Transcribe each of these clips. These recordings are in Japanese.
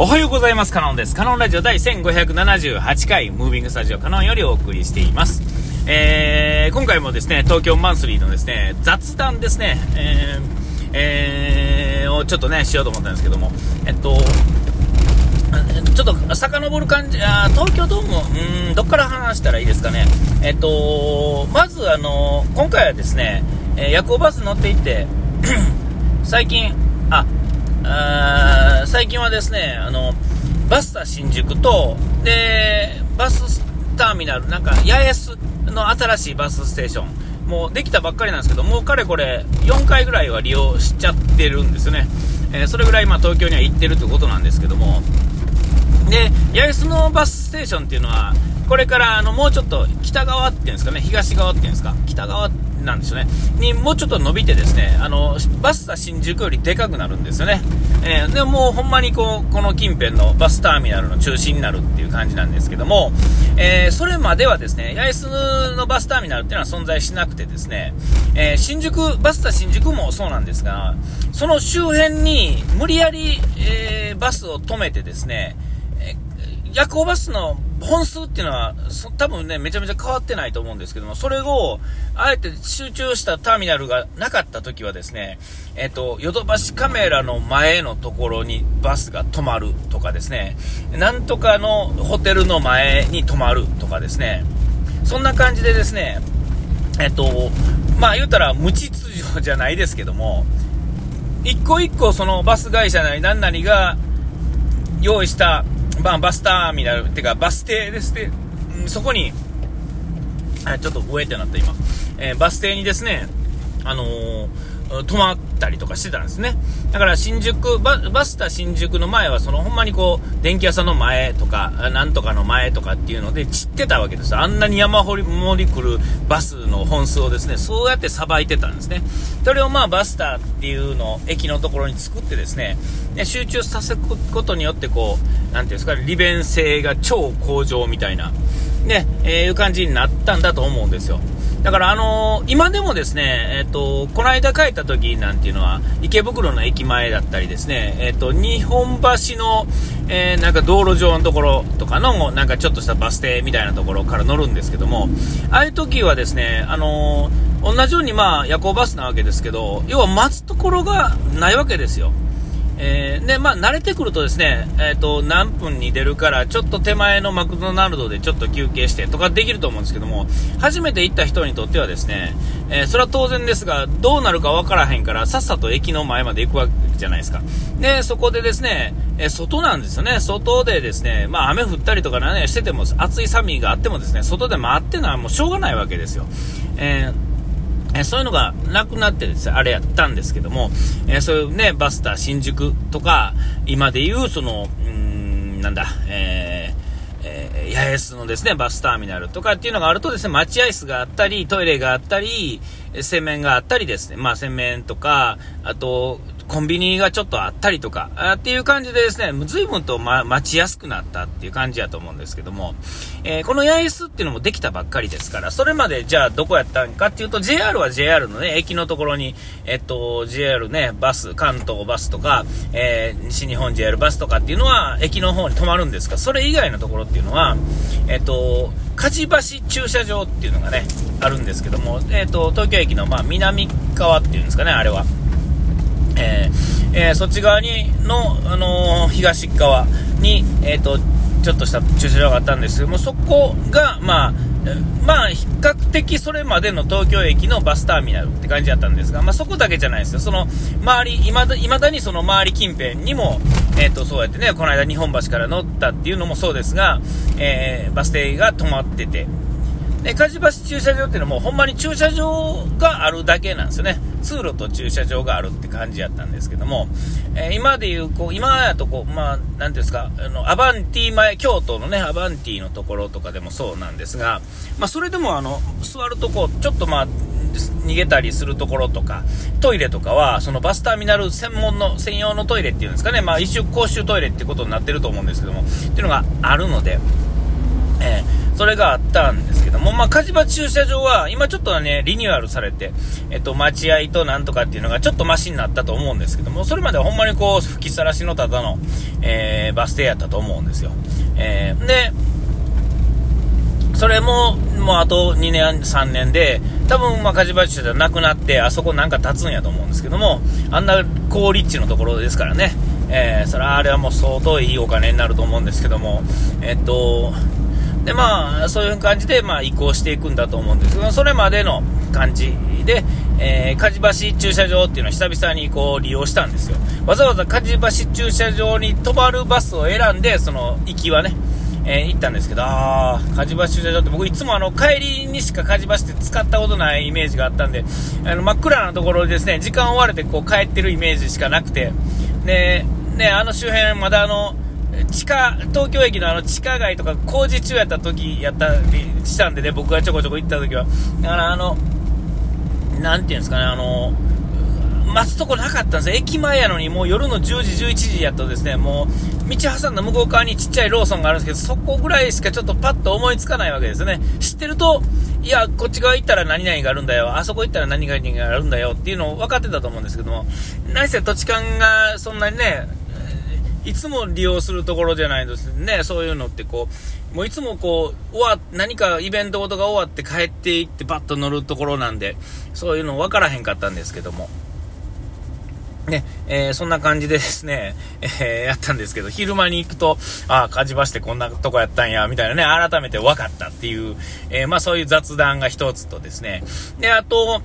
おはようございます。カノンです。カノンラジオ第1578回、ムービングスタジオカノンよりお送りしています。えー、今回もですね、東京マンスリーのですね、雑談ですね、えー、えー、をちょっとね、しようと思ったんですけども、えっと、ちょっと遡る感じ、あ東京ドーム、うん、どっから話したらいいですかね。えっと、まずあの、今回はですね、え夜行バス乗っていって、最近、あ、あ最近はですね、あの、バスタ新宿と、で、バスターミナル、なんか、八重洲の新しいバスステーション、もうできたばっかりなんですけど、もうかれこれ、4回ぐらいは利用しちゃってるんですよね。えー、それぐらい、ま東京には行ってるということなんですけども、で、八重洲のバスステーションっていうのは、これからあのもうちょっと北側っていうんですかね、東側っていうんですか、北側なんですよね、にもうちょっと伸びてですね、あのバスタ新宿よりでかくなるんですよね。えー、でもうほんまにこうこの近辺のバスターミナルの中心になるっていう感じなんですけども、えー、それまではですね、八重洲のバスターミナルっていうのは存在しなくてですね、えー、新宿、バスタ新宿もそうなんですが、その周辺に無理やり、えバスを止めてですね、夜行バスの本数っていうのは、多分ね、めちゃめちゃ変わってないと思うんですけども、それを、あえて集中したターミナルがなかった時はですね、えっ、と、ヨドバシカメラの前のところにバスが止まるとかですね、なんとかのホテルの前に止まるとかですね、そんな感じでですね、えっ、と、まあ言うたら無秩序じゃないですけども、一個一個そのバス会社なり何なりが用意したまあ、バスターミナル、ってか、バス停ですね、そこに、ちょっと上ってなった今、えー、バス停にですね、あのー、泊まったりとかしてたんですね。だから新宿、バスタ新宿の前は、そのほんまにこう、電気屋さんの前とか、なんとかの前とかっていうので散ってたわけですあんなに山盛り盛り来るバスの本数をですね、そうやってさばいてたんですね。それをまあバスターっていうのを駅のところに作ってですね、で集中させることによってこう、なんていうんですか、利便性が超向上みたいな、ね、えー、いう感じになったんだと思うんですよ。だから、あのー、今でもですね、えっ、ー、と、この間帰った時なんていうのは、池袋の駅前だったりですね、えっ、ー、と、日本橋の、えなんか道路上のところとかの、なんかちょっとしたバス停みたいなところから乗るんですけども、ああいう時はですね、あの同じようにまあ夜行バスなわけですけど、要は待つところがないわけですよ。えー、で、まあ、慣れてくるとですね、えっ、ー、と、何分に出るから、ちょっと手前のマクドナルドでちょっと休憩してとかできると思うんですけども、初めて行った人にとってはですね、えー、それは当然ですが、どうなるかわからへんから、さっさと駅の前まで行くわけじゃないですか。で、そこでですね、え外なんですよね。外でですね、まあ、雨降ったりとかね、してても、暑い寒いがあってもですね、外で待ってのはもうしょうがないわけですよ。えーえそういうのがなくなってです、あれやったんですけども、えそういうね、バスター新宿とか、今でいう、その、うん、なんだ、えー、えー、八重洲のですね、バスターミナルとかっていうのがあるとですね、待合室があったり、トイレがあったり、洗面があったりですね、まあ洗面とか、あと、コンビニがちょっとあったりとか、あっていう感じでですね、随分と、ま、待ちやすくなったっていう感じやと思うんですけども、えー、この八重洲っていうのもできたばっかりですから、それまでじゃあどこやったんかっていうと、JR は JR のね、駅のところに、えっと、JR ね、バス、関東バスとか、えー、西日本 JR バスとかっていうのは、駅の方に止まるんですが、それ以外のところっていうのは、えっと、梶橋駐車場っていうのがね、あるんですけども、えっと、東京駅の、まあ、南側っていうんですかね、あれは。えーえー、そっち側にの、あのー、東側に、えっ、と、ちょっとした駐車場があったんですけども、そこが、まあ、まあ、比較的それまでの東京駅のバスターミナルって感じだったんですが、まあ、そこだけじゃないですよ。その、周り、いまだ、だにその周り近辺にも、えっ、ー、と、そうやってね、この間日本橋から乗ったっていうのもそうですが、えー、バス停が止まってて、で、梶橋駐車場っていうのも、ほんまに駐車場があるだけなんですよね。通路と駐車場があるって感じやったんですけども、えー、今でいう、こう、今やとこう、まあ、なんていうんですか、あの、アバンティ前、京都のね、アバンティのところとかでもそうなんですが、まあ、それでもあの、座るとこ、ちょっとまあ、逃げたりするところとか、トイレとかは、そのバスターミナル専門の、専用のトイレっていうんですかね、まあ、一種公衆トイレってことになってると思うんですけども、っていうのがあるので、えー、それがあったんですけども、まあ、火事場駐車場は、今ちょっとね、リニューアルされて、えっと、待合となんとかっていうのがちょっとマシになったと思うんですけども、それまではほんまにこう、吹きさらしのただの、えー、バス停やったと思うんですよ。えー、で、それも、もうあと2年、3年で、多分、まあ、火事場駐車場なくなって、あそこなんか立つんやと思うんですけども、あんな高立地のところですからね、えー、それはあれはもう相当いいお金になると思うんですけども、えっと、で、まあ、そういう感じで、まあ、移行していくんだと思うんですけど、それまでの感じで、えー、梶橋駐車場っていうのを久々にこう利用したんですよ。わざわざ梶橋駐車場に止まるバスを選んで、その行きはね、えー、行ったんですけど、あー、梶橋駐車場って僕いつもあの帰りにしか梶橋って使ったことないイメージがあったんで、あの真っ暗なところでですね、時間追われてこう帰ってるイメージしかなくて、で、ね、あの周辺まだあの、地下、東京駅のあの地下街とか工事中やった時やったりしたんでね、僕がちょこちょこ行った時は。だからあの、なんていうんですかね、あの、待つとこなかったんですよ。駅前やのにもう夜の10時、11時やとですね、もう道挟んだ向こう側にちっちゃいローソンがあるんですけど、そこぐらいしかちょっとパッと思いつかないわけですね。知ってると、いや、こっち側行ったら何々があるんだよ、あそこ行ったら何々があるんだよっていうのを分かってたと思うんですけども、何せ土地勘がそんなにね、いつも利用するところじゃないですね、そういうのってこう、もういつもこう、終わ、何かイベントごとが終わって帰っていってバッと乗るところなんで、そういうの分からへんかったんですけども。ね、えー、そんな感じでですね、えー、やったんですけど、昼間に行くと、ああ、火事場してこんなとこやったんや、みたいなね、改めて分かったっていう、えー、まあそういう雑談が一つとですね、で、あと、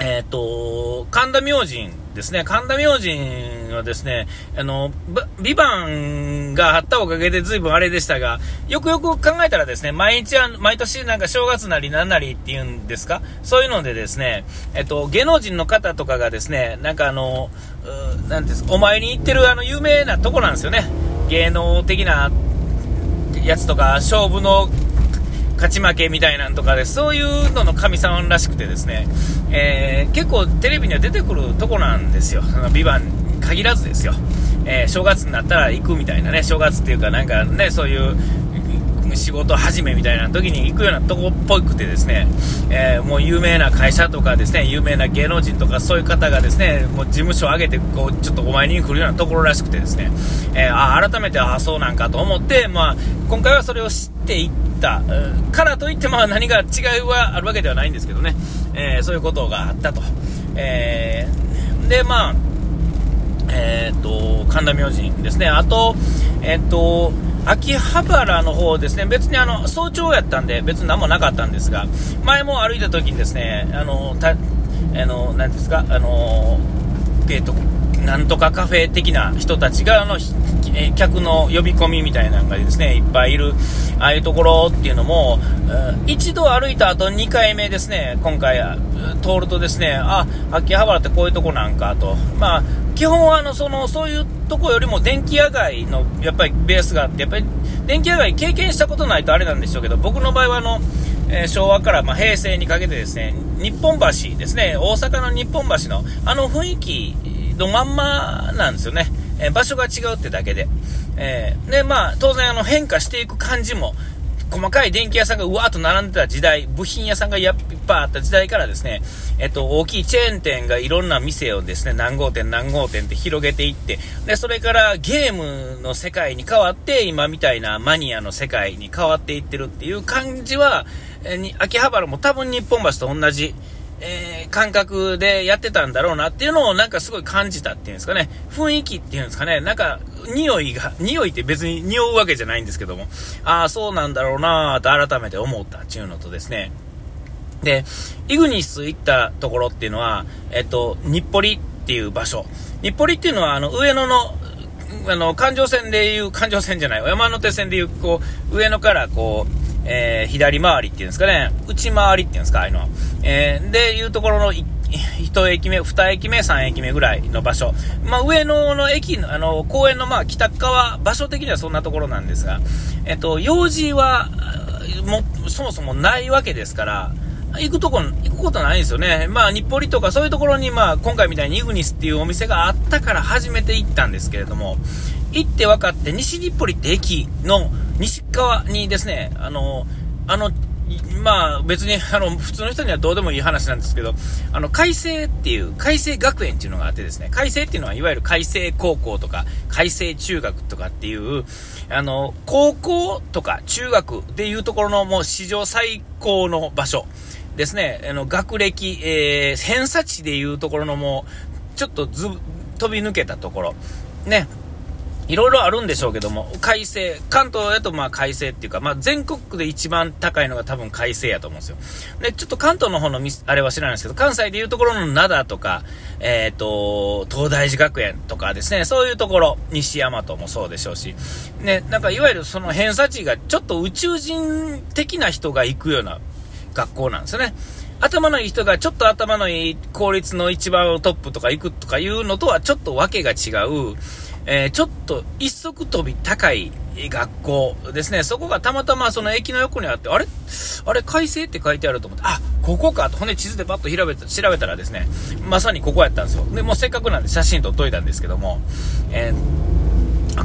えっ、と、神田明神ですね、神田明神はですね、あの、ビバンがあったおかげで随分あれでしたが、よくよく考えたらですね、毎日は、毎年なんか正月なりなんなりっていうんですか、そういうのでですね、えっと、芸能人の方とかがですね、なんかあの、なんですお参りに行ってるあの有名なとこなんですよね。芸能的なやつとか、勝負の勝ち負けみたいなんとかで、そういうのの神様らしくてですね、えー、結構テレビには出てくるとこなんですよ。ビバン限らずですよ。えー、正月になったら行くみたいなね、正月っていうかなんかね、そういう仕事始めみたいな時に行くようなとこっぽくてですね、えー、もう有名な会社とかですね、有名な芸能人とかそういう方がですね、もう事務所を挙げてこう、ちょっとお参りに来るようなところらしくてですね、えー、あ改めて、あそうなんかと思って、まあ、今回はそれを知っていった、からといってまあ何が違いはあるわけではないんですけどね、えー、そういうことがあったと。えー、で、まあ、えっ、と、神田明神ですね。あと、えっ、と、秋葉原の方ですね、別にあの、早朝やったんで、別に何もなかったんですが、前も歩いた時にですね、あの、た、あの、なんですか、あの、えっ、と、なんとかカフェ的な人たちが、あの、え客の呼び込みみたいなのがですね、いっぱいいる、ああいうところっていうのも、一度歩いた後2回目ですね、今回通るとですね、あ、秋葉原ってこういうとこなんかと、まあ、基本はあの、その、そういうとこよりも電気屋街の、やっぱりベースがあって、やっぱり電気屋街経験したことないとあれなんでしょうけど、僕の場合はあの、えー、昭和からま平成にかけてですね、日本橋ですね、大阪の日本橋のあの雰囲気のまんまなんですよね。えー、場所が違うってだけで。えー、で、まあ、当然あの変化していく感じも、細かい電気屋さんがうわーっと並んでた時代、部品屋さんがやっぱいあった時代からですね、えっと、大きいチェーン店がいろんな店をですね、何号店何号店って広げていって、で、それからゲームの世界に変わって、今みたいなマニアの世界に変わっていってるっていう感じは、えー、秋葉原も多分日本橋と同じ、えー、感覚でやってたんだろうなっていうのをなんかすごい感じたっていうんですかね。雰囲気っていうんですかね。なんか、匂いが、匂いって別に匂うわけじゃないんですけども、ああ、そうなんだろうなと改めて思ったっていうのとですね。で、イグニス行ったところっていうのは、えっと、日暮里っていう場所。日暮里っていうのは、あの、上野の、あの、環状線でいう、環状線じゃない、山手線でいう、こう、上野からこう、えー、左回りっていうんですかね、内回りっていうんですか、ああいうのは。えー、で、いうところの1 駅目、2駅目、3駅目ぐらいの場所。まあ、上野の駅の、あの、公園のまあ、北側、場所的にはそんなところなんですが、えっと、用事は、も、そもそもないわけですから、行くとこ、行くことないんですよね。まあ、日暮里とかそういうところに、まあ、今回みたいにイグニスっていうお店があったから初めて行ったんですけれども、行って分かって、西日暮里って駅の西側にですね、あの、あの、まあ別にあの普通の人にはどうでもいい話なんですけど、あの海星っていう、海星学園っていうのがあってですね、海星っていうのはいわゆる海星高校とか海星中学とかっていう、あの、高校とか中学でいうところのもう史上最高の場所ですね、あの学歴、えー、偏差値でいうところのもう、ちょっとず飛び抜けたところ、ね、いろいろあるんでしょうけども、改正、関東やとまあ改正っていうか、まあ全国区で一番高いのが多分改正やと思うんですよ。で、ちょっと関東の方のミスあれは知らないんですけど、関西でいうところの灘とか、えっ、ー、と、東大寺学園とかですね、そういうところ、西大和もそうでしょうし、ね、なんかいわゆるその偏差値がちょっと宇宙人的な人が行くような学校なんですよね。頭のいい人がちょっと頭のいい公立の一番トップとか行くとかいうのとはちょっとわけが違う、えー、ちょっと一足飛び高い学校ですね。そこがたまたまその駅の横にあって、あれ？あれ改正って書いてあると思って、あ、ここかと、ほんで地図でパッと調べた調べたらですね、まさにここやったんですよ。で、もうせっかくなんで写真撮っといたんですけども、えー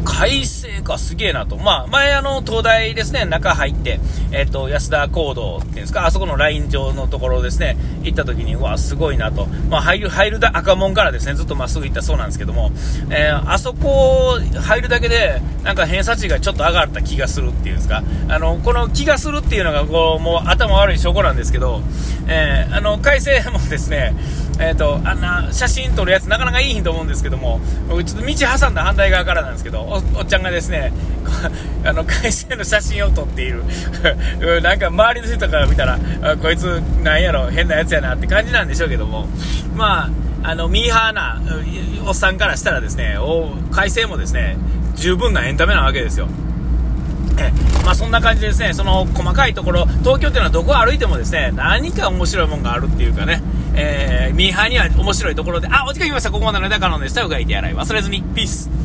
改正か、すげえなと。まあ、前あの、東大ですね、中入って、えっ、と、安田講堂っていうんですか、あそこのライン上のところですね、行った時に、うわ、すごいなと。まあ、入る、入るだ、赤門からですね、ずっとまっすぐ行ったそうなんですけども、えー、あそこ入るだけで、なんか偏差値がちょっと上がった気がするっていうんですか、あの、この気がするっていうのが、こう、もう頭悪い証拠なんですけど、えー、あの、改正もですね、えっ、ー、と、あんな、写真撮るやつなかなかいいと思うんですけども、ちょっと道挟んだ反対側からなんですけど、おっちゃんがですね、あの、会社の写真を撮っている。なんか周りの人から見たら、こいつなんやろ、変なやつやなって感じなんでしょうけども、まあ、あの、ミーハーなおっさんからしたらですね、お改正もですね、十分なエンタメなわけですよ。まあ、そんな感じでですね、その細かいところ、東京っていうのはどこを歩いてもですね、何か面白いもんがあるっていうかね、えー、ミーハーには面白いところで、あ、お時間来ました。ここまでの枝からのでした。うがいて洗い忘れずに。ピース。